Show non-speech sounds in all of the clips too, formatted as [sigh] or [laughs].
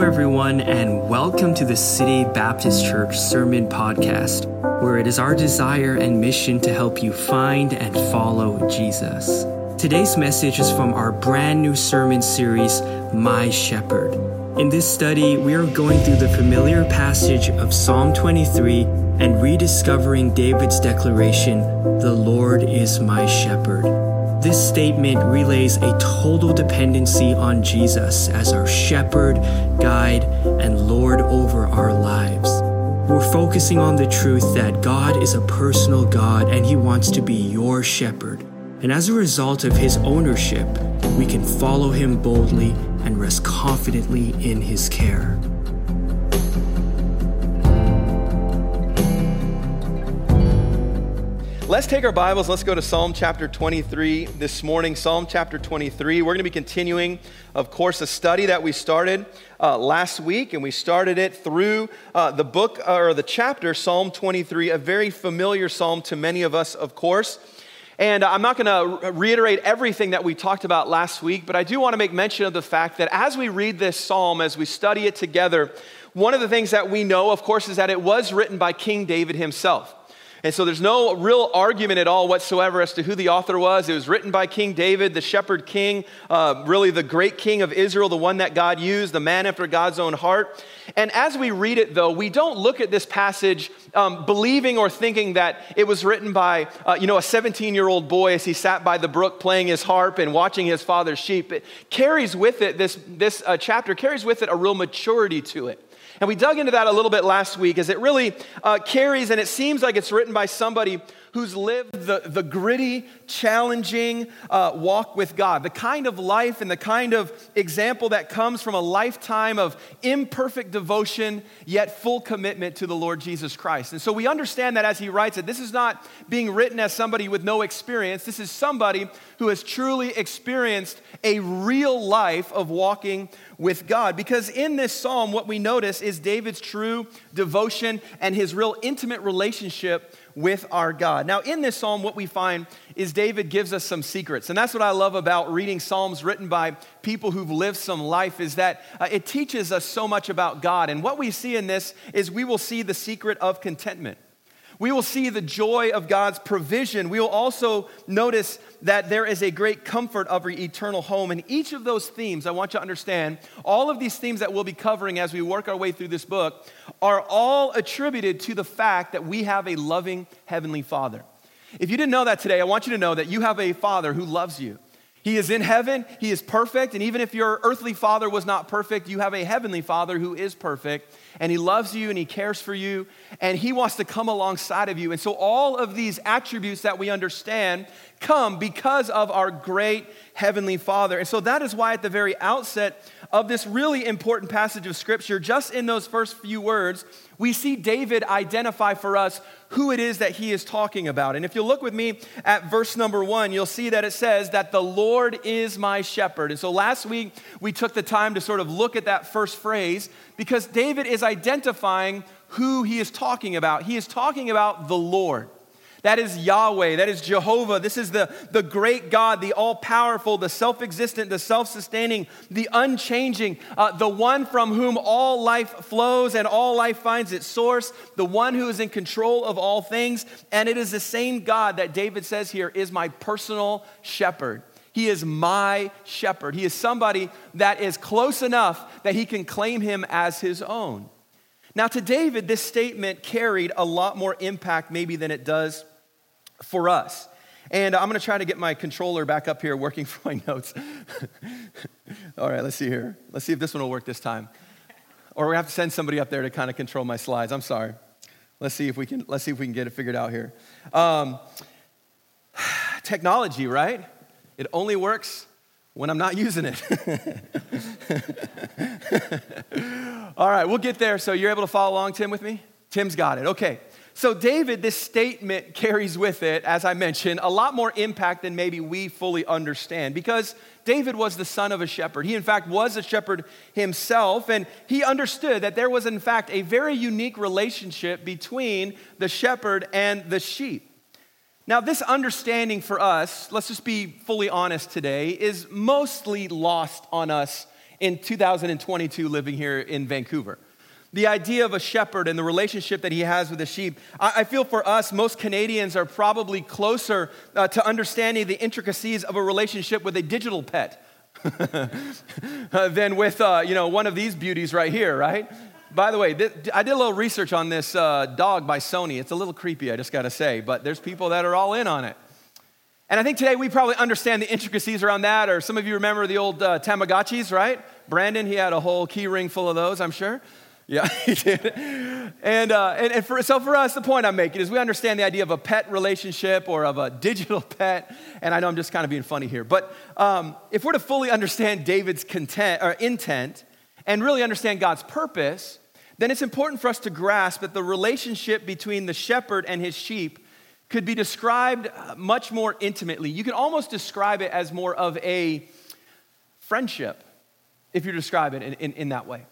Hello, everyone, and welcome to the City Baptist Church Sermon Podcast, where it is our desire and mission to help you find and follow Jesus. Today's message is from our brand new sermon series, My Shepherd. In this study, we are going through the familiar passage of Psalm 23 and rediscovering David's declaration, The Lord is my shepherd. This statement relays a total dependency on Jesus as our shepherd, guide, and Lord over our lives. We're focusing on the truth that God is a personal God and He wants to be your shepherd. And as a result of His ownership, we can follow Him boldly and rest confidently in His care. Let's take our Bibles. Let's go to Psalm chapter 23 this morning. Psalm chapter 23. We're going to be continuing, of course, a study that we started uh, last week, and we started it through uh, the book or the chapter, Psalm 23, a very familiar psalm to many of us, of course. And I'm not going to reiterate everything that we talked about last week, but I do want to make mention of the fact that as we read this psalm, as we study it together, one of the things that we know, of course, is that it was written by King David himself. And so there's no real argument at all whatsoever as to who the author was. It was written by King David, the shepherd king, uh, really the great king of Israel, the one that God used, the man after God's own heart. And as we read it, though, we don't look at this passage um, believing or thinking that it was written by, uh, you know, a 17 year old boy as he sat by the brook playing his harp and watching his father's sheep. It carries with it, this, this uh, chapter carries with it a real maturity to it. And we dug into that a little bit last week as it really uh, carries, and it seems like it's written by somebody who's lived the, the gritty, challenging uh, walk with God, the kind of life and the kind of example that comes from a lifetime of imperfect devotion, yet full commitment to the Lord Jesus Christ. And so we understand that as he writes it, this is not being written as somebody with no experience. This is somebody who has truly experienced a real life of walking with God. Because in this psalm, what we notice is David's true devotion and his real intimate relationship with our God. Now, in this psalm, what we find is David gives us some secrets. And that's what I love about reading psalms written by people who've lived some life is that uh, it teaches us so much about God. And what we see in this is we will see the secret of contentment. We will see the joy of God's provision. We will also notice that there is a great comfort of our eternal home. And each of those themes, I want you to understand, all of these themes that we'll be covering as we work our way through this book are all attributed to the fact that we have a loving Heavenly Father. If you didn't know that today, I want you to know that you have a Father who loves you. He is in heaven, He is perfect, and even if your earthly father was not perfect, you have a heavenly Father who is perfect and He loves you and He cares for you and He wants to come alongside of you. And so, all of these attributes that we understand come because of our great Heavenly Father. And so, that is why at the very outset of this really important passage of Scripture, just in those first few words, we see David identify for us who it is that he is talking about. And if you look with me at verse number one, you'll see that it says that the Lord is my shepherd. And so last week, we took the time to sort of look at that first phrase because David is identifying who he is talking about. He is talking about the Lord. That is Yahweh. That is Jehovah. This is the, the great God, the all powerful, the self existent, the self sustaining, the unchanging, uh, the one from whom all life flows and all life finds its source, the one who is in control of all things. And it is the same God that David says here is my personal shepherd. He is my shepherd. He is somebody that is close enough that he can claim him as his own. Now, to David, this statement carried a lot more impact, maybe, than it does for us. And I'm going to try to get my controller back up here working [laughs] for my notes. [laughs] All right, let's see here. Let's see if this one will work this time. Or we have to send somebody up there to kind of control my slides. I'm sorry. Let's see if we can, let's see if we can get it figured out here. Um, [sighs] technology, right? It only works when I'm not using it. [laughs] All right, we'll get there. So you're able to follow along, Tim, with me? Tim's got it. Okay. So, David, this statement carries with it, as I mentioned, a lot more impact than maybe we fully understand because David was the son of a shepherd. He, in fact, was a shepherd himself, and he understood that there was, in fact, a very unique relationship between the shepherd and the sheep. Now, this understanding for us, let's just be fully honest today, is mostly lost on us in 2022 living here in Vancouver. The idea of a shepherd and the relationship that he has with the sheep. I, feel for us, most Canadians are probably closer uh, to understanding the intricacies of a relationship with a digital pet [laughs] than with, uh, you know, one of these beauties right here, right? By the way, th- I did a little research on this uh, dog by Sony. It's a little creepy, I just gotta say, but there's people that are all in on it. And I think today we probably understand the intricacies around that, or some of you remember the old uh, Tamagotchis, right? Brandon, he had a whole key ring full of those, I'm sure. Yeah, [laughs] he did. And, uh, and, and for, so for us, the point I'm making is we understand the idea of a pet relationship or of a digital [laughs] pet. And I know I'm just kind of being funny here. But um, if we're to fully understand David's content, or intent and really understand God's purpose, then it's important for us to grasp that the relationship between the shepherd and his sheep could be described uh, much more intimately. You can almost describe it as more of a friendship if you describe it in, in, in, that way.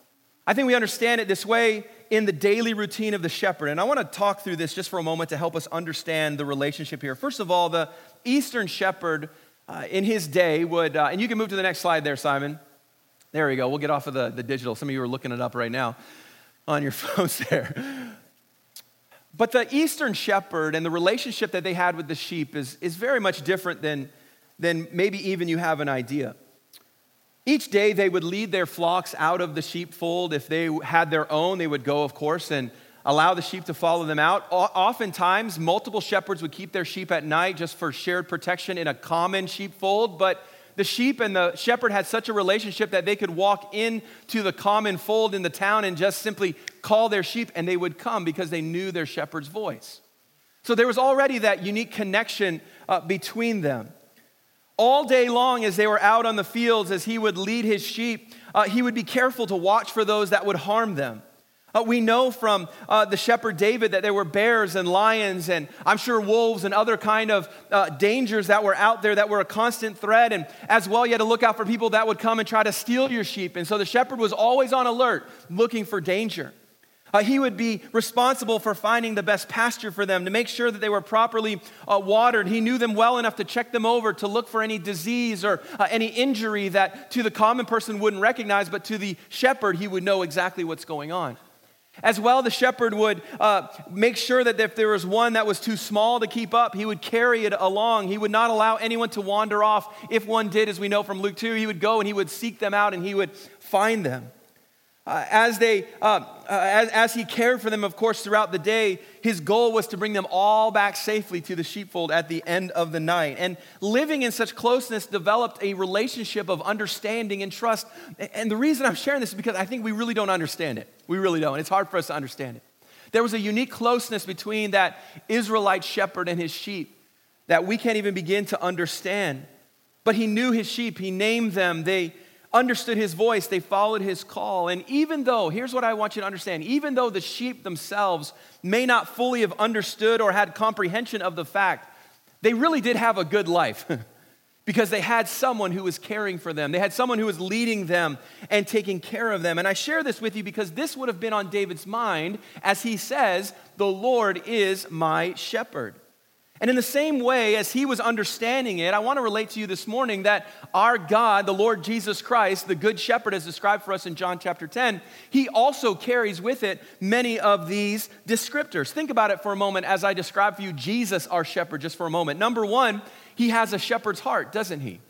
I think we understand it this way in the daily routine of the shepherd. And I want to talk through this just for a moment to help us understand the relationship here. First of all, the Eastern shepherd uh, in his day would, uh, and you can move to the next slide there, Simon. There we go. We'll get off of the, the digital. Some of you are looking it up right now on your [laughs] phones there. But the Eastern shepherd and the relationship that they had with the sheep is, is very much different than, than maybe even you have an idea. Each day they would lead their flocks out of the sheepfold. If they had their own, they would go, of course, and allow the sheep to follow them out. Oftentimes, multiple shepherds would keep their sheep at night just for shared protection in a common sheepfold, but the sheep and the shepherd had such a relationship that they could walk into the common fold in the town and just simply call their sheep and they would come because they knew their shepherd's voice. So there was already that unique connection uh, between them. All day long, as they were out on the fields, as he would lead his sheep, uh, he would be careful to watch for those that would harm them. Uh, we know from uh, the shepherd David that there were bears and lions and I'm sure wolves and other kind of uh, dangers that were out there that were a constant threat. And as well, you had to look out for people that would come and try to steal your sheep. And so the shepherd was always on alert, looking for danger. Uh, he would be responsible for finding the best pasture for them, to make sure that they were properly uh, watered. He knew them well enough to check them over, to look for any disease or uh, any injury that to the common person wouldn't recognize, but to the shepherd, he would know exactly what's going on. As well, the shepherd would uh, make sure that if there was one that was too small to keep up, he would carry it along. He would not allow anyone to wander off. If one did, as we know from Luke 2, he would go and he would seek them out and he would find them. Uh, as, they, uh, uh, as, as he cared for them, of course, throughout the day, his goal was to bring them all back safely to the sheepfold at the end of the night. And living in such closeness developed a relationship of understanding and trust. And the reason I'm sharing this is because I think we really don't understand it. We really don't. It's hard for us to understand it. There was a unique closeness between that Israelite shepherd and his sheep that we can't even begin to understand. But he knew his sheep, he named them, they understood his voice, they followed his call. And even though, here's what I want you to understand even though the sheep themselves may not fully have understood or had comprehension of the fact, they really did have a good life. [laughs] because they had someone who was caring for them. They had someone who was leading them and taking care of them. And I share this with you because this would have been on David's mind as he says, The Lord is my shepherd. And in the same way as he was understanding it, I want to relate to you this morning that our God, the Lord Jesus Christ, the Good Shepherd, as described for us in John chapter 10, he also carries with it many of these descriptors. Think about it for a moment as I describe for you Jesus, our shepherd, just for a moment. Number one, he has a shepherd's heart, doesn't he?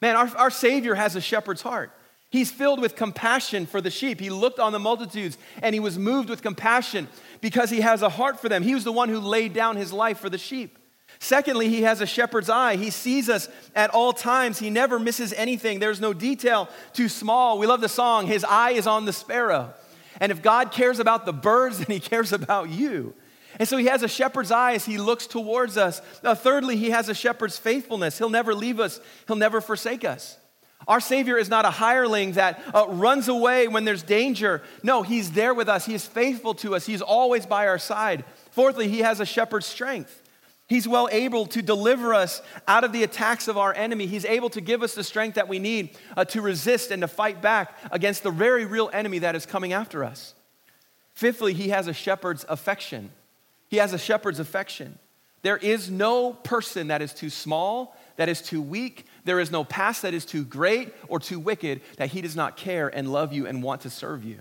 Man, our, our Savior has a shepherd's heart. He's filled with compassion for the sheep. He looked on the multitudes and he was moved with compassion because he has a heart for them. He was the one who laid down his life for the sheep. Secondly, he has a shepherd's eye. He sees us at all times. He never misses anything. There's no detail too small. We love the song, His eye is on the sparrow. And if God cares about the birds, [laughs] then he cares about you. And so he has a shepherd's eye as he looks towards us. Now, thirdly, he has a shepherd's faithfulness. He'll never leave us, he'll never forsake us. Our Savior is not a hireling that uh, runs away when there's danger. No, He's there with us. He is faithful to us. He's always by our side. Fourthly, He has a shepherd's strength. He's well able to deliver us out of the attacks of our enemy. He's able to give us the strength that we need uh, to resist and to fight back against the very real enemy that is coming after us. Fifthly, He has a shepherd's affection. He has a shepherd's affection. There is no person that is too small, that is too weak, There is no past that is too great or too wicked that He does not care and love you and want to serve you.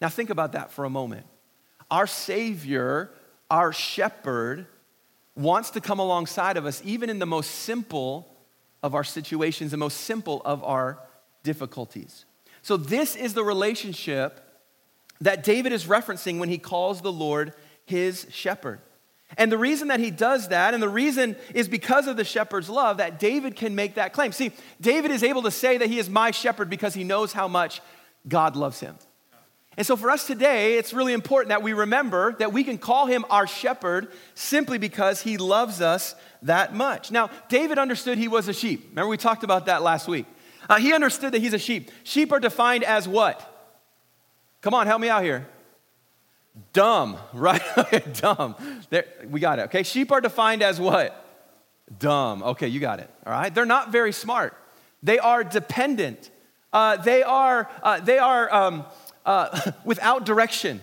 Now, think about that for a moment. Our Savior, our shepherd, wants to come alongside of us, even in the most simple of our situations, the most simple of our difficulties. So, this is the relationship that David is referencing when he calls the Lord his shepherd. And the reason that he does that, and the reason is because of the shepherd's love, that David can make that claim. See, David is able to say that he is my shepherd because he knows how much God loves him. And so for us today, it's really important that we remember that we can call him our shepherd simply because he loves us that much. Now, David understood he was a sheep. Remember, we talked about that last week. Uh, he understood that he's a sheep. Sheep are defined as what? Come on, help me out here. Dumb, [laughs] right? Dumb. There, we got it. Okay, sheep are defined as what? Dumb. Okay, you got it. All right. They're not very smart. They are dependent. Uh, they are. Uh, they are um, uh, [laughs] without direction.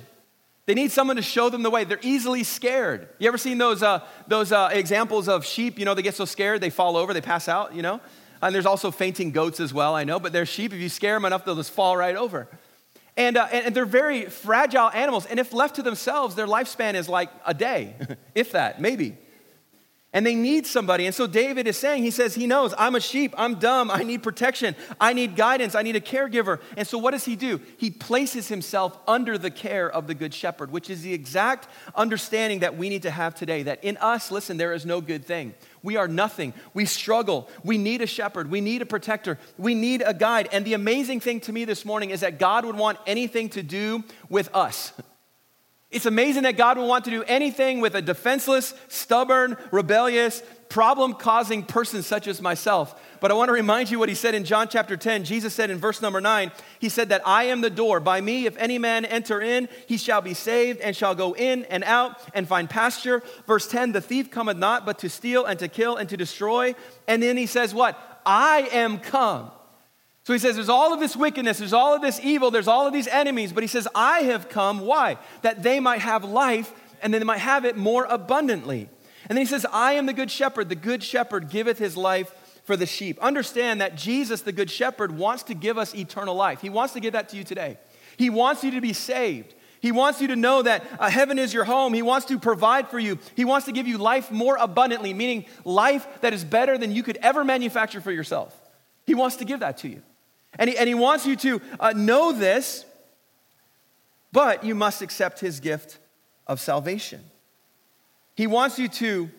They need someone to show them the way. They're easily scared. You ever seen those uh, those uh, examples of sheep? You know, they get so scared they fall over, they pass out. You know, and there's also fainting goats as well. I know, but they're sheep. If you scare them enough, they'll just fall right over. And, uh, and they're very fragile animals. And if left to themselves, their lifespan is like a day, [laughs] if that, maybe. And they need somebody. And so David is saying, he says, he knows, I'm a sheep, I'm dumb, I need protection, I need guidance, I need a caregiver. And so what does he do? He places himself under the care of the good shepherd, which is the exact understanding that we need to have today that in us, listen, there is no good thing. We are nothing. We struggle. We need a shepherd. We need a protector. We need a guide. And the amazing thing to me this morning is that God would want anything to do with us. It's amazing that God would want to do anything with a defenseless, stubborn, rebellious, problem causing person such as myself. But I want to remind you what he said in John chapter 10. Jesus said in verse number 9, He said that I am the door. By me, if any man enter in, he shall be saved and shall go in and out and find pasture. Verse 10, The thief cometh not but to steal and to kill and to destroy. And then he says, What? I am come. So he says, There's all of this wickedness, there's all of this evil, there's all of these enemies. But he says, I have come. Why? That they might have life and they might have it more abundantly. And then he says, I am the good shepherd. The good shepherd giveth his life for the sheep. Understand that Jesus, the good shepherd, wants to give us eternal life. He wants to give that to you today. He wants you to be saved. He wants you to know that uh, heaven is your home. He wants to provide for you. He wants to give you life more abundantly, meaning life that is better than you could ever manufacture for yourself. He wants to give that to you. And he, and he wants you to uh, know this, but you must accept his gift of salvation. He wants you to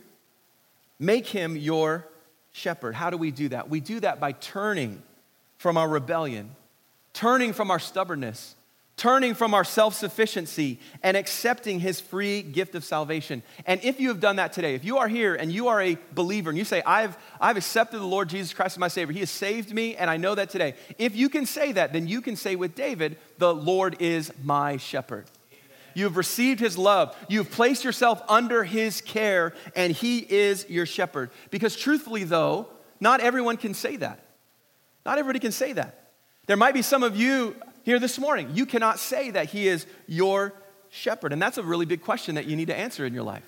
make him your shepherd. How do we do that? We do that by turning from our rebellion, turning from our stubbornness, turning from our self sufficiency, and accepting his free gift of salvation. And if you have done that today, if you are here and you are a believer and you say, I've, I've accepted the Lord Jesus Christ as my Savior, He has saved me, and I know that today. If you can say that, then you can say with David, The Lord is my shepherd. You've received his love. You've placed yourself under his care, and he is your shepherd. Because truthfully, though, not everyone can say that. Not everybody can say that. There might be some of you here this morning. You cannot say that he is your shepherd. And that's a really big question that you need to answer in your life.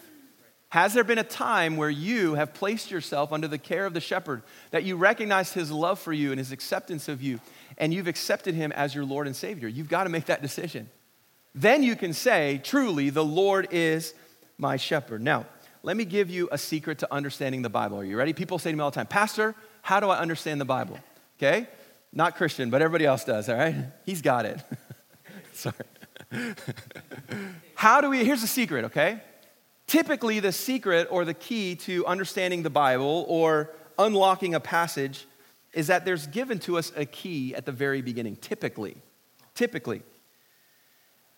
Has there been a time where you have placed yourself under the care of the shepherd, that you recognized his love for you and his acceptance of you, and you've accepted him as your Lord and Savior? You've got to make that decision then you can say, truly, the Lord is my shepherd. Now, let me give you a secret to understanding the Bible. Are you ready? People say to me all the time, Pastor, how do I understand the Bible? Okay? Not Christian, but everybody else does, all right? He's got it. [laughs] Sorry. how do we, here's the secret, okay? Typically, the secret or the key to understanding the Bible or unlocking a passage is that there's given to us a key at the very beginning, typically. Typically.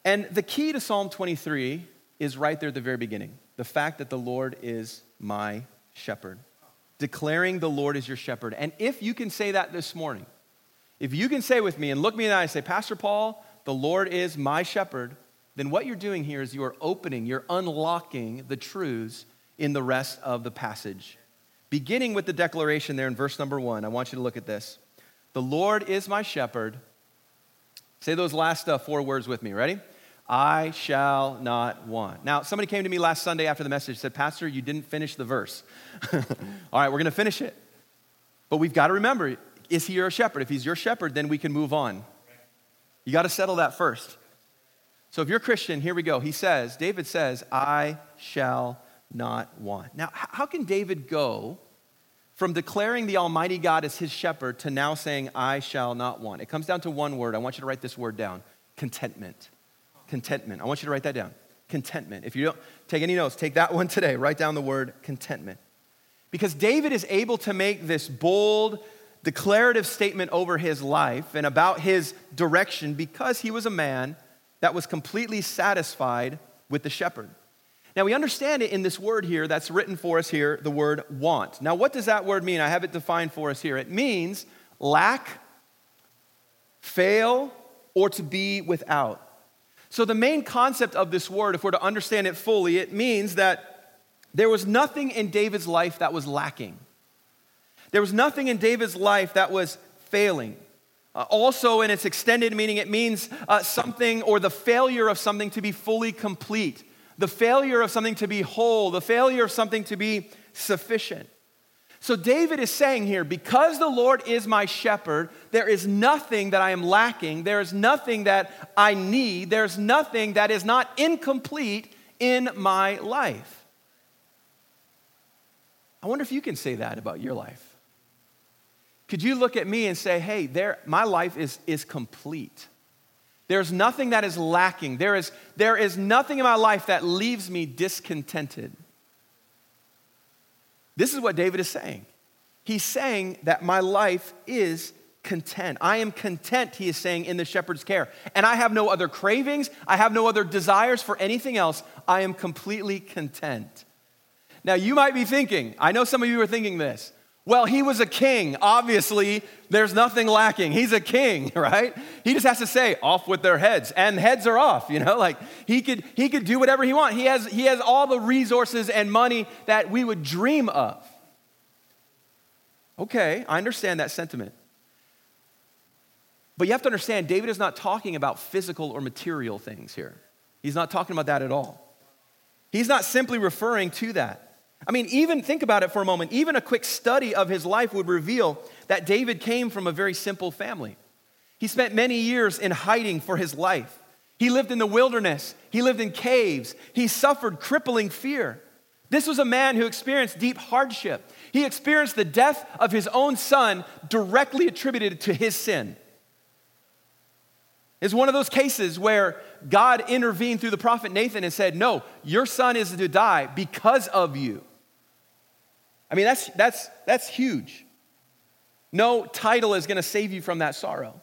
And the key to Psalm 23 is right there at the very beginning the fact that the Lord is my shepherd. Declaring the Lord is your shepherd. And if you can say that this morning, if you can say with me and look me in the eye and say, Pastor Paul, the Lord is my shepherd, then what you're doing here is you are opening, you're unlocking the truths in the rest of the passage. Beginning with the declaration there in verse number one, I want you to look at this. The Lord is my shepherd. Say those last uh, four words with me. Ready? I shall not want. Now, somebody came to me last Sunday after the message said, Pastor, you didn't finish the verse. [laughs] All right, we're going to finish it. But we've got to remember is he your shepherd? If he's your shepherd, then we can move on. You got to settle that first. So if you're Christian, here we go. He says, David says, I shall not want. Now, how can David go from declaring the Almighty God as his shepherd to now saying, I shall not want? It comes down to one word. I want you to write this word down contentment. Contentment. I want you to write that down. Contentment. If you don't take any notes, take that [laughs] one today. Write down the word contentment. Because David is able to make this bold, declarative statement over his life and about his direction because he was a man that was completely satisfied with the shepherd. Now, we understand it in this word here that's written for us here, the word want. Now, what does that word mean? I have it defined for us here. It means lack, fail, or to be without. So, the main concept of this word, if we're to understand it fully, it means that there was nothing in David's life that was lacking. There was nothing in David's life that was failing. Uh, also, in its extended meaning, it means uh, something or the failure of something to be fully complete, the failure of something to be whole, the failure of something to be sufficient. So, David is saying here, because the Lord is my shepherd, there is nothing that I am lacking. There is nothing that I need. There's nothing that is not incomplete in my life. I wonder if you can say that about your life. Could you look at me and say, hey, there, my life is, is complete? There's nothing that is lacking. There is, there is nothing in my life that leaves me discontented. This is what David is saying. He's saying that my life is content. I am content, he is saying, in the shepherd's care. And I have no other cravings, I have no other desires for anything else. I am completely content. Now, you might be thinking, I know some of you are thinking this. Well, he was a king. Obviously, there's nothing lacking. He's a king, [laughs] right? He just has to say, off with their heads. And heads are off, you know? [laughs] Like he could he could do whatever he wants. He has he has all the resources and money that we would dream of. Okay, I understand that sentiment. But you have to understand, David is not talking about physical or material things here. He's not talking about that at all. He's not simply referring to that. I mean, even think about it for a moment. Even a quick study of his life would reveal that David came from a very simple family. He spent many years in hiding for his life. He lived in the wilderness, he lived in caves, he suffered crippling fear. This was a man who experienced deep hardship. He experienced the death of his own son directly attributed to his sin. It's one of those cases where God intervened through the prophet Nathan and said, No, your son is to die because of you. I mean, that's, that's, that's huge. No title is going to save you from that sorrow.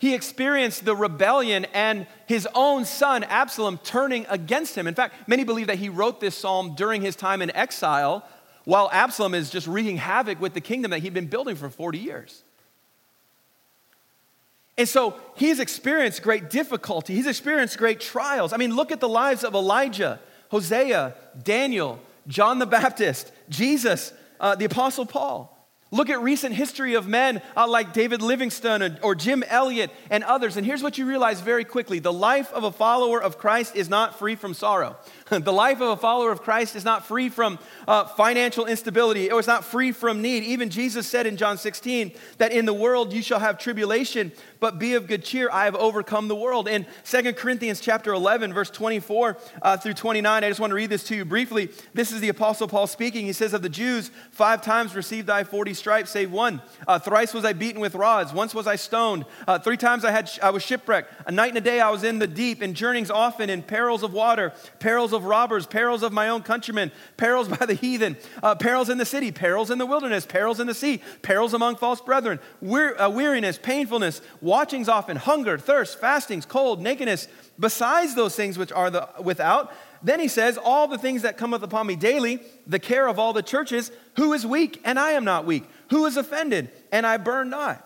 He experienced the rebellion and his own son, Absalom, turning against him. In fact, many believe that he wrote this psalm during his time in exile while Absalom is just wreaking havoc with the kingdom that he'd been building for 40 years. And so he's experienced great difficulty. He's experienced great trials. I mean, look at the lives of Elijah, Hosea, Daniel, John the Baptist, Jesus, uh, the Apostle Paul. Look at recent history of men uh, like David Livingstone or, or Jim Elliot and others. And here's what you realize very quickly the life of a follower of Christ is not free from sorrow. [laughs] the life of a follower of Christ is not free from uh, financial instability, or it's not free from need. Even Jesus said in John 16 that in the world you shall have tribulation, but be of good cheer. I have overcome the world. In 2 Corinthians chapter 11, verse 24 uh, through 29, I just want to read this to you briefly. This is the Apostle Paul speaking. He says, Of the Jews, five times received I 40 stripes, save one. Uh, thrice was I beaten with rods. Once was I stoned. Uh, three times I, had, I was shipwrecked. A night and a day I was in the deep, in journeyings often, in perils of water, perils of robbers, perils of my own countrymen, perils by the heathen, uh, perils in the city, perils in the wilderness, perils in the sea, perils among false brethren, uh, weariness, painfulness, watchings often, hunger, thirst, fastings, cold, nakedness, besides those things which are the without. Then he says, All the things that cometh upon me daily, the care of all the churches, who is weak, and I am not weak, who is offended, and I burn not.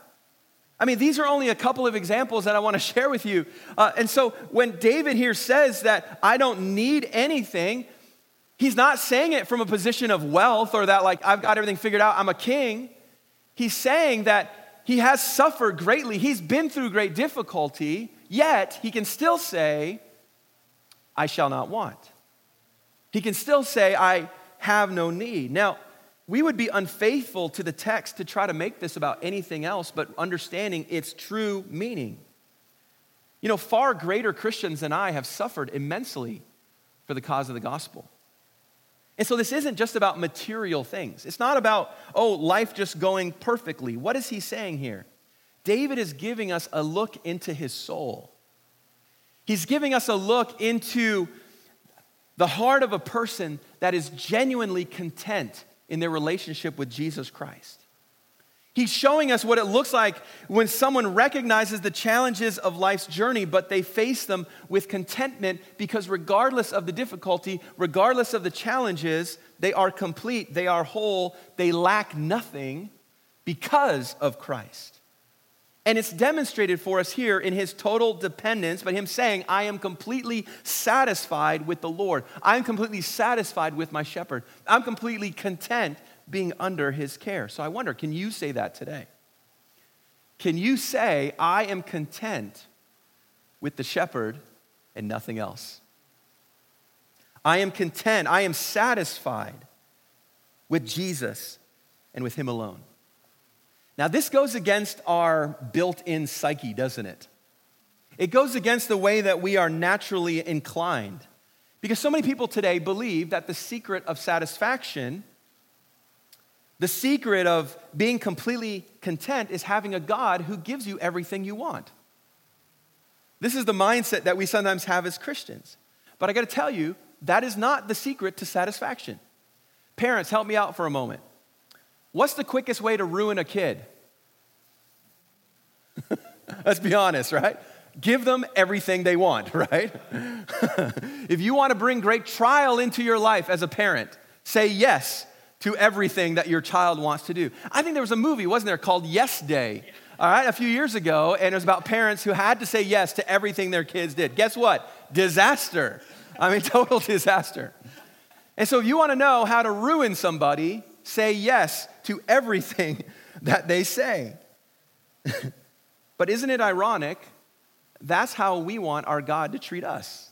I mean, these are only a couple of examples that I want to [laughs] share with you. Uh, and so when David here says that I don't need anything, he's not saying it from a position of wealth or that, like, I've got everything figured out, I'm a king. He's saying that he has suffered greatly, he's been through great difficulty, yet he can still say, I shall not want. He can still say, I have no need. Now, we would be unfaithful to the text to try to make this about anything else but understanding its true meaning. You know, far greater Christians than I have suffered immensely for the cause of the gospel. And so this isn't just about material things. It's not about, oh, life just going perfectly. What is he saying here? David is giving us a look into his soul. He's giving us a look into the heart of a person that is genuinely content in their relationship with Jesus Christ. He's showing us what it looks like when someone recognizes the challenges of life's journey, but they face them with contentment because, regardless of the difficulty, regardless of the challenges, they are complete, they are whole, they lack nothing because of Christ. And it's demonstrated for us here in his total dependence, but him saying, I am completely satisfied with the Lord. I'm completely satisfied with my shepherd. I'm completely content being under his care. So I wonder, can you say that today? Can you say, I am content with the shepherd and nothing else? I am content, I am satisfied with Jesus and with him alone. Now, this goes against our built in psyche, doesn't it? It goes against the way that we are naturally inclined. Because so many people today believe that the secret of satisfaction the secret of being completely content is having a God who gives you everything you want. This is the mindset that we sometimes have as Christians. But I got to tell you, that is not the secret to satisfaction. Parents, help me out for a moment. What's the quickest way to ruin a kid? [laughs] Let's be honest, right? Give them everything they want, [laughs] right? [laughs] if you want to bring great trial into your life as a parent, say yes to everything that your child wants to do. I think there was a movie, wasn't there, called Yes Day, all right, a few years ago, and it was about parents who had to say yes to everything their kids did. Guess what? Disaster. I mean, [laughs] total disaster. And so, if you want to know how to ruin somebody, say yes to everything [laughs] that they say. [laughs] but isn't it ironic? That's how we want our God to treat us.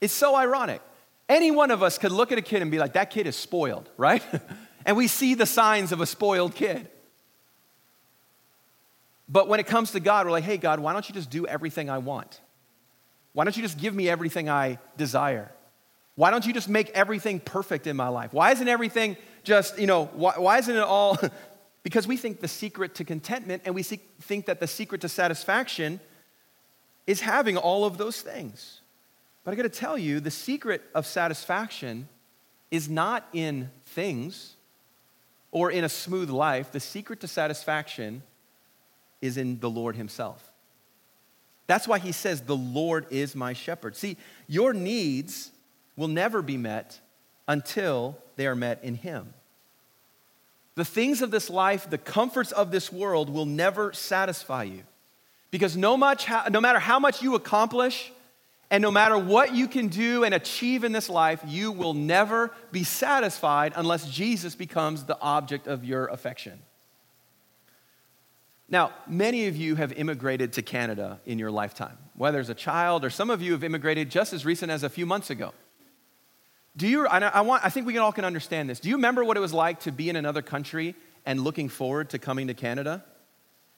It's so ironic. Any one of us could look at a kid and be like, that kid is spoiled, right? [laughs] and we see the signs of a spoiled kid. But when it comes to God, we're like, hey, God, why don't you just do everything I want? Why don't you just give me everything I desire? Why don't you just make everything perfect in my life? Why isn't everything just, you know, why, why isn't it all? [laughs] because we think the secret to contentment and we think that the secret to satisfaction is having all of those things. But I gotta tell you, the secret of satisfaction is not in things or in a smooth life. The secret to satisfaction is in the Lord Himself. That's why He says, The Lord is my shepherd. See, your needs will never be met until they are met in Him. The things of this life, the comforts of this world will never satisfy you. Because no, much, no matter how much you accomplish, and no matter what you can do and achieve in this life, you will never be satisfied unless Jesus becomes the object of your affection. Now, many of you have immigrated to Canada in your lifetime, whether as a child or some of you have immigrated just as recent as a few months ago. Do you, I, want, I think we all can understand this. Do you remember what it was like to be in another country and looking forward to coming to Canada?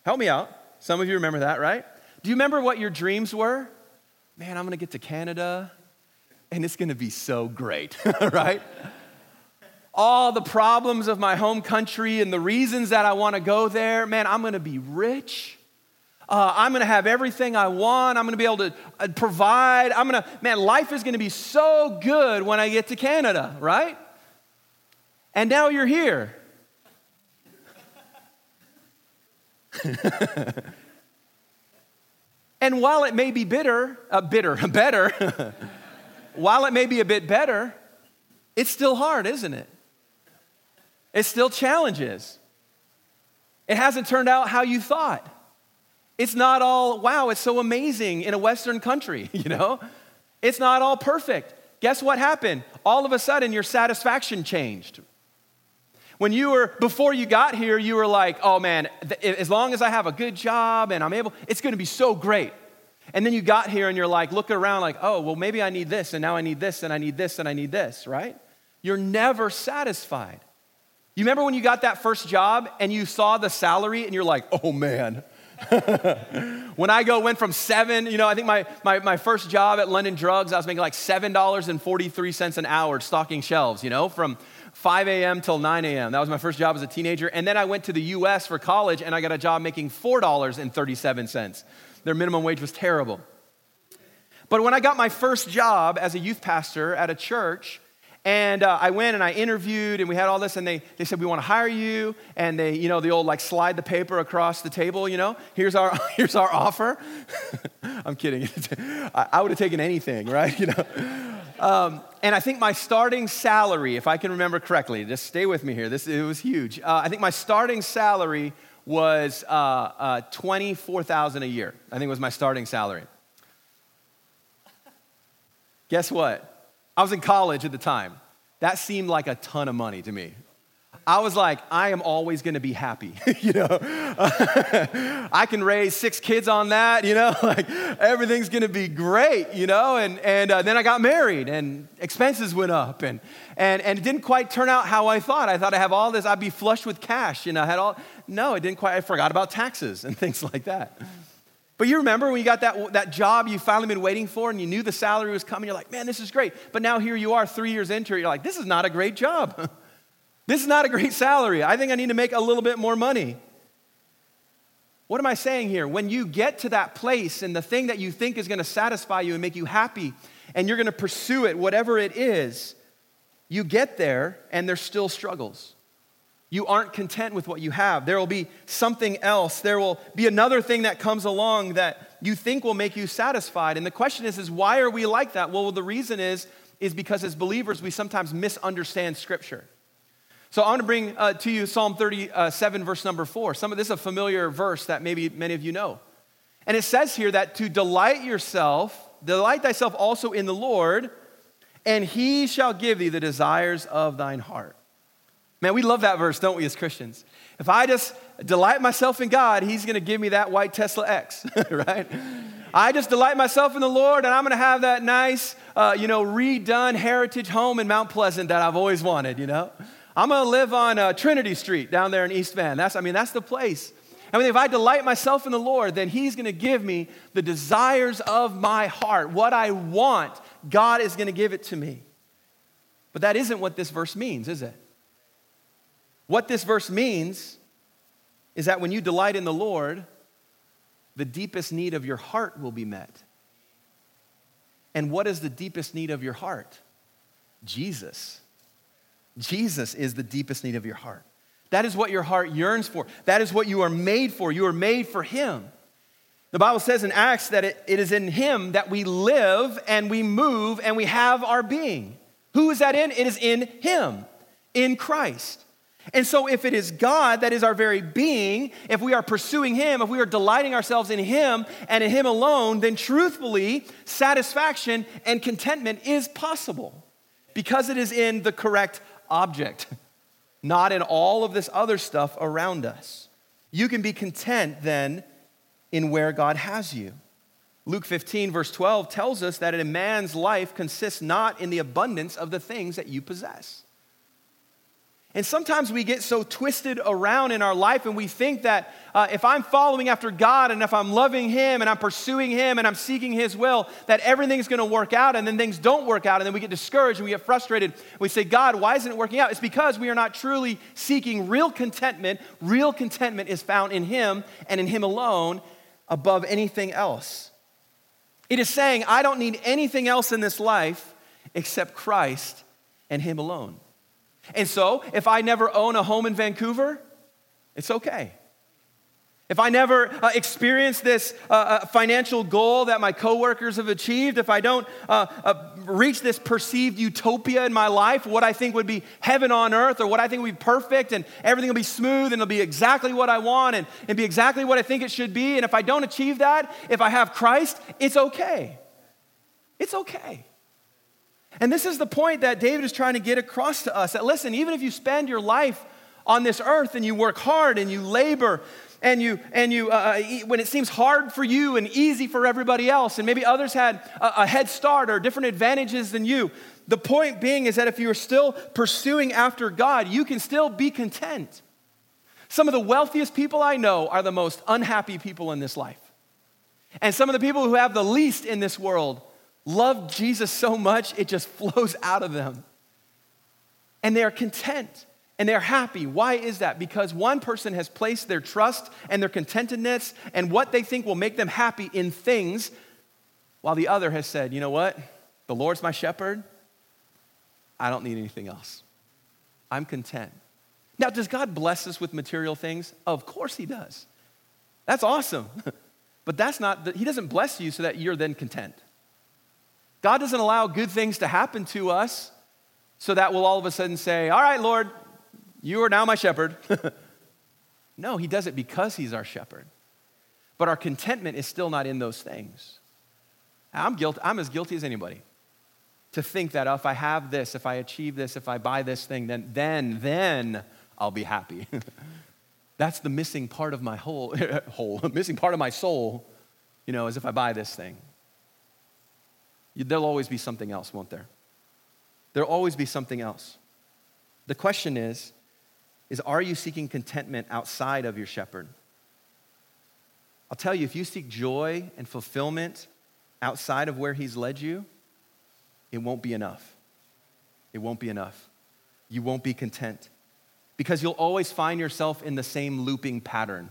Help me out. Some of you remember that, right? Do you remember what your dreams were? Man, I'm to get to Canada and it's to be so great, [laughs] right? All the problems of my home country and the reasons that I want to go there, man, I'm to be rich. Uh, I'm to have everything I want. I'm to be able to uh, provide. I'm to, man, life is to be so good when I get to Canada, right? And now you're here. [laughs] And while it may be bitter, uh, bitter, [laughs] better, [laughs] while it may be a bit better, it's still hard, isn't it? It still challenges. It hasn't turned out how you thought. It's not all, wow, it's so amazing in a Western country, [laughs] you know? It's not all perfect. Guess what happened? All of a sudden, your satisfaction changed, when you were, before you got here, you were like, oh man, as long as I have a good job and I'm able, it's gonna be so great. And then you got here and you're like looking around like, oh, well, maybe I need this, and now I need this, and I need this, and I need this, right? You're never satisfied. You remember when you got that first job and you saw the salary and you're like, oh man. [laughs] when I go went from seven, you know, I think my, my, my first job at London Drugs, I was making like $7.43 an hour stocking shelves, you know, from 5 a.m. till 9 a.m. That was my first job as a teenager. And then I went to the US for college and I got a job making $4.37. Their minimum wage was terrible. But when I got my first job as a youth pastor at a church, and uh, I went and I interviewed, and we had all this, and they, they said, We want to hire you. And they, you know, the old like slide the paper across the table, you know, here's our, [laughs] here's our offer. [laughs] I'm kidding. [laughs] I, I would have taken anything, right? You know. Um, and I think my starting salary, if I can remember correctly, just stay with me here, this, it was huge. Uh, I think my starting salary was uh, uh 24000 a year. I think was my starting salary. Guess what? I was in college at the time. That seemed like a ton of money to me. I was like, I am always gonna be happy, [laughs] you know. [laughs] I can raise six kids on that, you know, [laughs] like everything's gonna be great, you know. And, and uh, then I got married and expenses went up and, and, and it didn't quite turn out how I thought. I thought I have all this, I'd be flush with cash, and I had all, no, it didn't quite, I forgot about taxes and things like that. But you remember when you got that, that job you finally been waiting for and you knew the salary was coming, you're like, man, this is great. But now here you are three years into it, you're like, this is not a great job. This is not a great salary. I think I need to make a little bit more money. What am I saying here? When you get to that place and the thing that you think is going to satisfy you and make you happy, and you're going to pursue it, whatever it is, you get there and there's still struggles. You aren't content with what you have. There will be something else. There will be another thing that comes along that you think will make you satisfied. And the question is, is why are we like that? Well, the reason is, is because as believers, we sometimes misunderstand Scripture. So I want to bring uh, to you Psalm 37, verse number four. Some of this is a familiar verse that maybe many of you know. And it says here that to delight yourself, delight thyself also in the Lord, and he shall give thee the desires of thine heart. Man, we love that verse, don't we, as Christians? If I just delight myself in God, He's gonna give me that white Tesla X, [laughs] right? I just delight myself in the Lord, and I'm gonna have that nice, uh, you know, redone heritage home in Mount Pleasant that I've always wanted, you know? I'm gonna live on uh, Trinity Street down there in East Van. That's, I mean, that's the place. I mean, if I delight myself in the Lord, then He's gonna give me the desires of my heart. What I want, God is gonna give it to me. But that isn't what this verse means, is it? What this verse means is that when you delight in the Lord, the deepest need of your heart will be met. And what is the deepest need of your heart? Jesus. Jesus is the deepest need of your heart. That is what your heart yearns for. That is what you are made for. You are made for Him. The Bible says in Acts that it, it is in Him that we live and we move and we have our being. Who is that in? It is in Him, in Christ. And so, if it is God that is our very being, if we are pursuing Him, if we are delighting ourselves in Him and in Him alone, then truthfully, satisfaction and contentment is possible because it is in the correct object, not in all of this other stuff around us. You can be content then in where God has you. Luke 15, verse 12, tells us that a man's life consists not in the abundance of the things that you possess. And sometimes we get so twisted around in our life and we think that uh, if I'm following after God and if I'm loving Him and I'm pursuing Him and I'm seeking His will, that everything's gonna work out and then things don't work out and then we get discouraged and we get frustrated. We say, God, why isn't it working out? It's because we are not truly seeking real contentment. Real contentment is found in Him and in Him alone above anything else. It is saying, I don't need anything else in this life except Christ and Him alone. And so, if I never own a home in Vancouver, it's okay. If I never uh, experience this uh, uh, financial goal that my coworkers have achieved, if I don't uh, uh, reach this perceived utopia in my life, what I think would be heaven on earth, or what I think would be perfect, and everything will be smooth, and it'll be exactly what I want, and, and be exactly what I think it should be, and if I don't achieve that, if I have Christ, it's okay. It's okay. And this is the point that David is trying to get across to us that listen, even if you spend your life on this earth and you work hard and you labor and you and you uh, uh when it seems hard for you and easy for everybody else and maybe others had a, a, head start or different advantages than you the point being is that if you are still pursuing after god you can still be content. Some of the wealthiest people i know are the most unhappy people in this life. And some of the people who have the least in this world love jesus so much it just flows out of them and they are content and they're happy. Why is that? Because one person has placed their trust and their contentedness and what they think will make them happy in things, while the other has said, you know what? The Lord's my shepherd. I don't need anything else. I'm content. Now, does God bless us with material things? Of course He does. That's awesome. [laughs] but that's not, the, He doesn't bless you so that you're then content. God doesn't allow good things to happen to us so that we'll all of a sudden say, All right, Lord, you are now my shepherd. [laughs] no, he does it because he's our shepherd. But our contentment is still not in those things. I'm, guilty, I'm as guilty as anybody to think that oh, if I have this, if I achieve this, if I buy this thing, then, then, then I'll be happy. [laughs] That's the missing part of my whole, [laughs] whole, missing part of my soul, you know, is if I buy this thing. There'll always be something else, won't there? There'll always be something else. The question is, is are you seeking contentment outside of your shepherd? I'll tell you, if you seek joy and fulfillment outside of where he's led you, it won't be enough. It won't be enough. You won't be content because you'll always find yourself in the same looping pattern.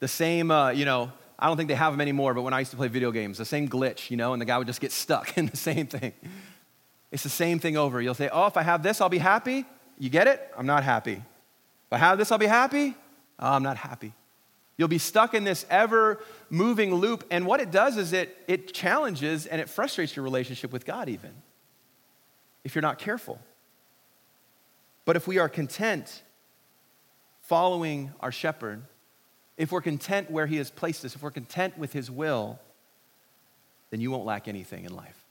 The same, uh, you know, I don't think they have them anymore, but when I used to play video games, the same glitch, you know, and the guy would just get stuck [laughs] in the same thing. It's the same thing over. You'll say, Oh, if I have this, I'll be happy. You get it? I'm not happy. If I have this, I'll be happy. Oh, I'm not happy. You'll be stuck in this ever moving loop. And what it does is it, it challenges and it frustrates your relationship with God, even if you're not careful. But if we are content following our shepherd, if we're content where he has placed us, if we're content with his will, then you won't lack anything in life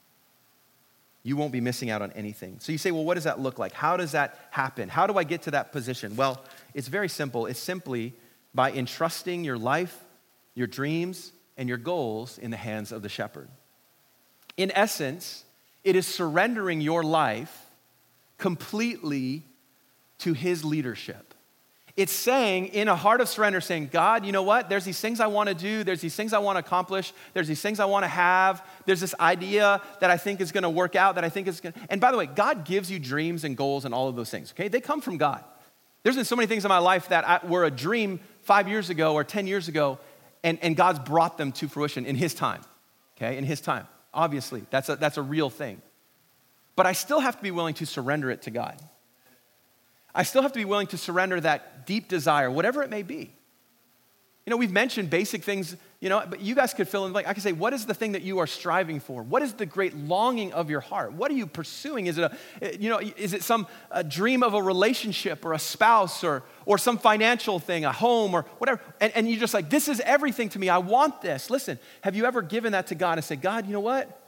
you won't be missing out on anything. So you say, well, what does that look like? How does that happen? How do I get to that position? Well, it's very simple. It's simply by entrusting your life, your dreams, and your goals in the hands of the shepherd. In essence, it is surrendering your life completely to his leadership. It's saying, in a heart of surrender, saying, God, you know what? There's these things I want to do. There's these things I want to accomplish. There's these things I want to have. There's this idea that I think is going to work out, that I think is going to. And by the way, God gives you dreams and goals and all of those things, okay? They come from God. There's been so many things in my life that I, were a dream five years ago or 10 years ago, and, and God's brought them to fruition in His time, okay? In His time. Obviously, that's a, that's a real thing. But I still have to be willing to surrender it to God. I still have to be willing to surrender that deep desire, whatever it may be. You know, we've mentioned basic things, you know, but you guys could fill in like I could say, what is the thing that you are striving for? What is the great longing of your heart? What are you pursuing? Is it a, you know, is it some dream of a relationship or a spouse or or some financial thing, a home or whatever? And, and you're just like, this is everything to me. I want this. Listen, have you ever given that to God and said, God, you know what?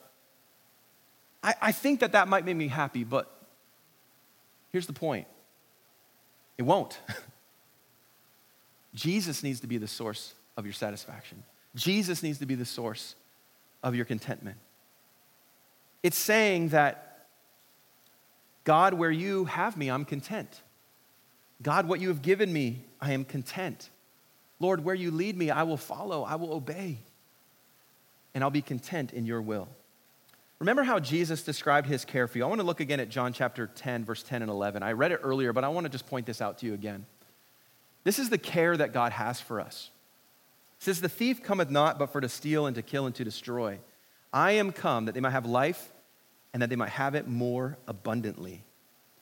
I, I think that that might make me happy, but here's the point it won't. [laughs] Jesus needs to be the source of your satisfaction. Jesus needs to be the source of your contentment. It's saying that, God, where you have me, I'm content. God, what you have given me, I am content. Lord, where you lead me, I will follow, I will obey, and I'll be content in your will. Remember how Jesus described his care for you? I want to look again at John chapter 10, verse 10 and 11. I read it earlier, but I want to just point this out to you again. This is the care that God has for us. It says, The thief cometh not but for to steal and to kill and to destroy. I am come that they might have life and that they might have it more abundantly.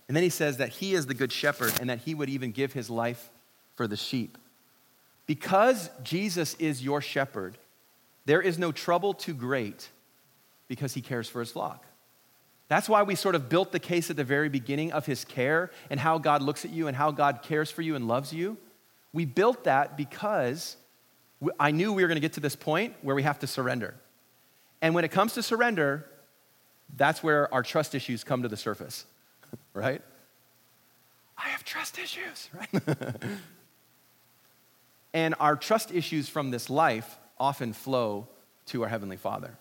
And then he says that he is the good shepherd and that he would even give his life for the sheep. Because Jesus is your shepherd, there is no trouble too great because he cares for his flock. That's why we sort of built the case at the very beginning of his care and how God looks at you and how God cares for you and loves you. We built that because I knew we were going to get to this point where we have to surrender. And when it comes to surrender, that's where our trust issues come to the surface, [laughs] right? I have trust issues, [laughs] right? And our trust issues from this life often flow to our Heavenly Father.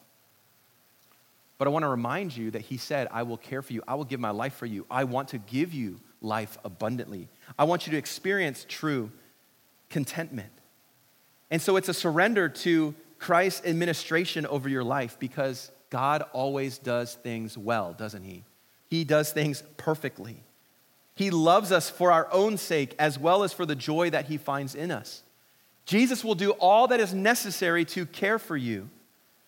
But I want to remind you that He said, I will care for you. I will give my life for you. I want to give you life abundantly. I want you to experience true contentment. And so it's a surrender to Christ's administration over your life because God always does things well, doesn't He? He does things perfectly. He loves us for our own sake as well as for the joy that He finds in us. Jesus will do all that is necessary to care for you.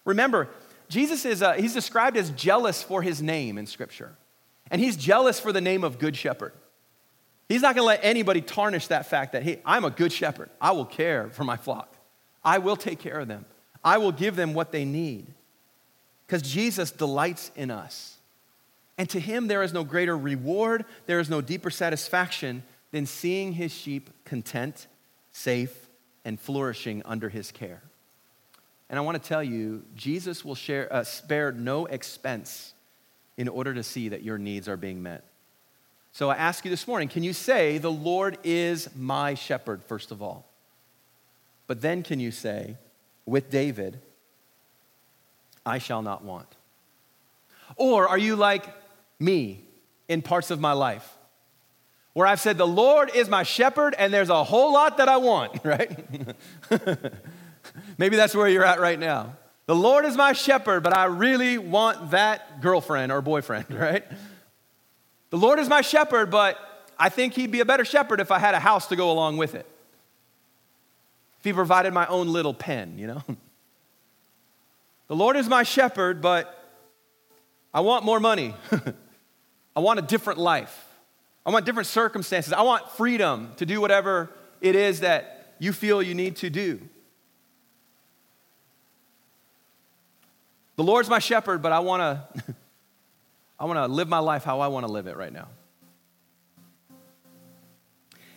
Remember, Jesus is, uh, he's described as jealous for his name in Scripture. And he's jealous for the name of Good Shepherd. He's not going to let anybody tarnish that fact that, hey, I'm a good shepherd. I will care for my flock. I will take care of them. I will give them what they need. Because Jesus delights in us. And to him, there is no greater reward, there is no deeper satisfaction than seeing his sheep content, safe, and flourishing under his care. And I want to tell you, Jesus will share, uh, spare no expense in order to see that your needs are being met. So I ask you this morning can you say, The Lord is my shepherd, first of all? But then can you say, with David, I shall not want? Or are you like me in parts of my life? Where I've said, The Lord is my shepherd, and there's a whole lot that I want, [laughs] right? [laughs] Maybe that's where you're at right now. The Lord is my shepherd, but I really want that girlfriend or boyfriend, [laughs] right? The Lord is my shepherd, but I think he'd be a better shepherd if I had a house to go along with it. If he provided my own little pen, you know? [laughs] The Lord is my shepherd, but I want more money. [laughs] I want a different life. I want different circumstances. I want freedom to do whatever it is that you feel you need to do. The Lord's my shepherd, but I want to [laughs] I want to live my life how I want to live it right now.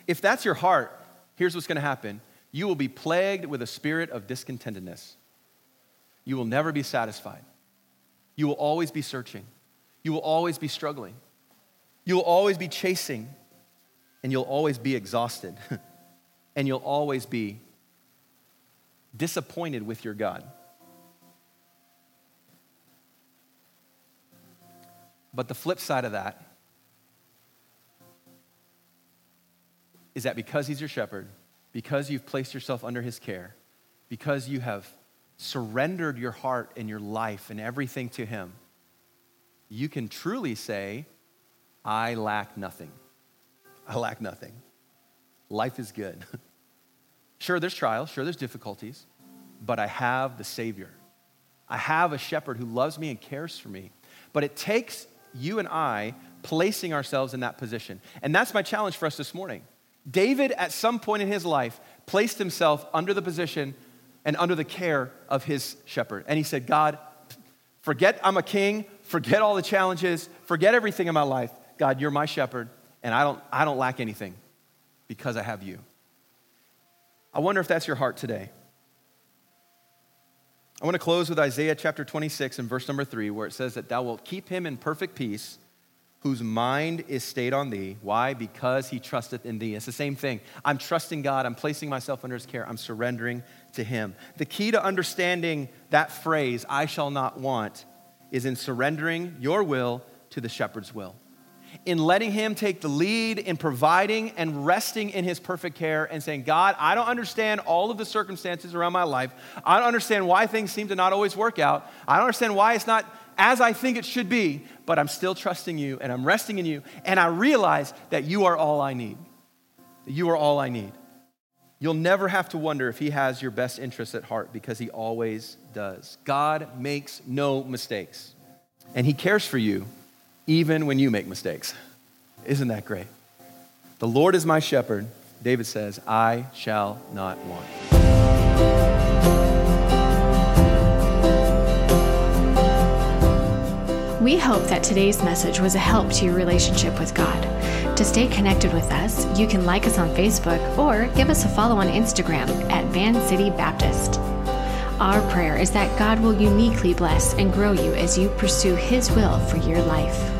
If that's your heart, here's what's going to happen. You will be plagued with a spirit of discontentedness. You will never be satisfied. You will always be searching. You will always be struggling. You will always be chasing. And you'll always be exhausted. [laughs] and you'll always be disappointed with your God. But the flip side of that is that because he's your shepherd, because you've placed yourself under his care, because you have surrendered your heart and your life and everything to him, you can truly say, I lack nothing. I lack nothing. Life is good. [laughs] sure, there's trials, sure, there's difficulties, but I have the Savior. I have a shepherd who loves me and cares for me. But it takes you and I placing ourselves in that position. And that's my challenge for us this morning. David, at some point in his life, placed himself under the position and under the care of his shepherd. And he said, God, forget I'm a king, forget all the challenges, forget everything in my life. God, you're my shepherd, and I don't, I don't lack anything because I have you. I wonder if that's your heart today. I want to close with Isaiah chapter 26 and verse number 3, where it says that thou wilt keep him in perfect peace whose mind is stayed on thee. Why? Because he trusteth in thee. It's the same thing. I'm trusting God. I'm placing myself under his care. I'm surrendering to him. The key to understanding that phrase, I shall not want, is in surrendering your will to the shepherd's will in letting Him take the lead in providing and resting in His perfect care and saying, God, I don't understand all of the circumstances around my life. I don't understand why things seem to not always work out. I don't understand why it's not as I think it should be, but I'm still trusting you and I'm resting in you. And I realize that you are all I need. You are all I need. You'll never have to wonder if He has your best interests at heart because He always does. God makes no mistakes, and He cares for you even when you make mistakes. Isn't that great? The Lord is my shepherd. David says, I shall not want. We hope that today's message was a help to your relationship with God. To stay connected with us, you can like us on Facebook or give us a follow on Instagram at Van City Baptist. Our prayer is that God will uniquely bless and grow you as you pursue His will for your life.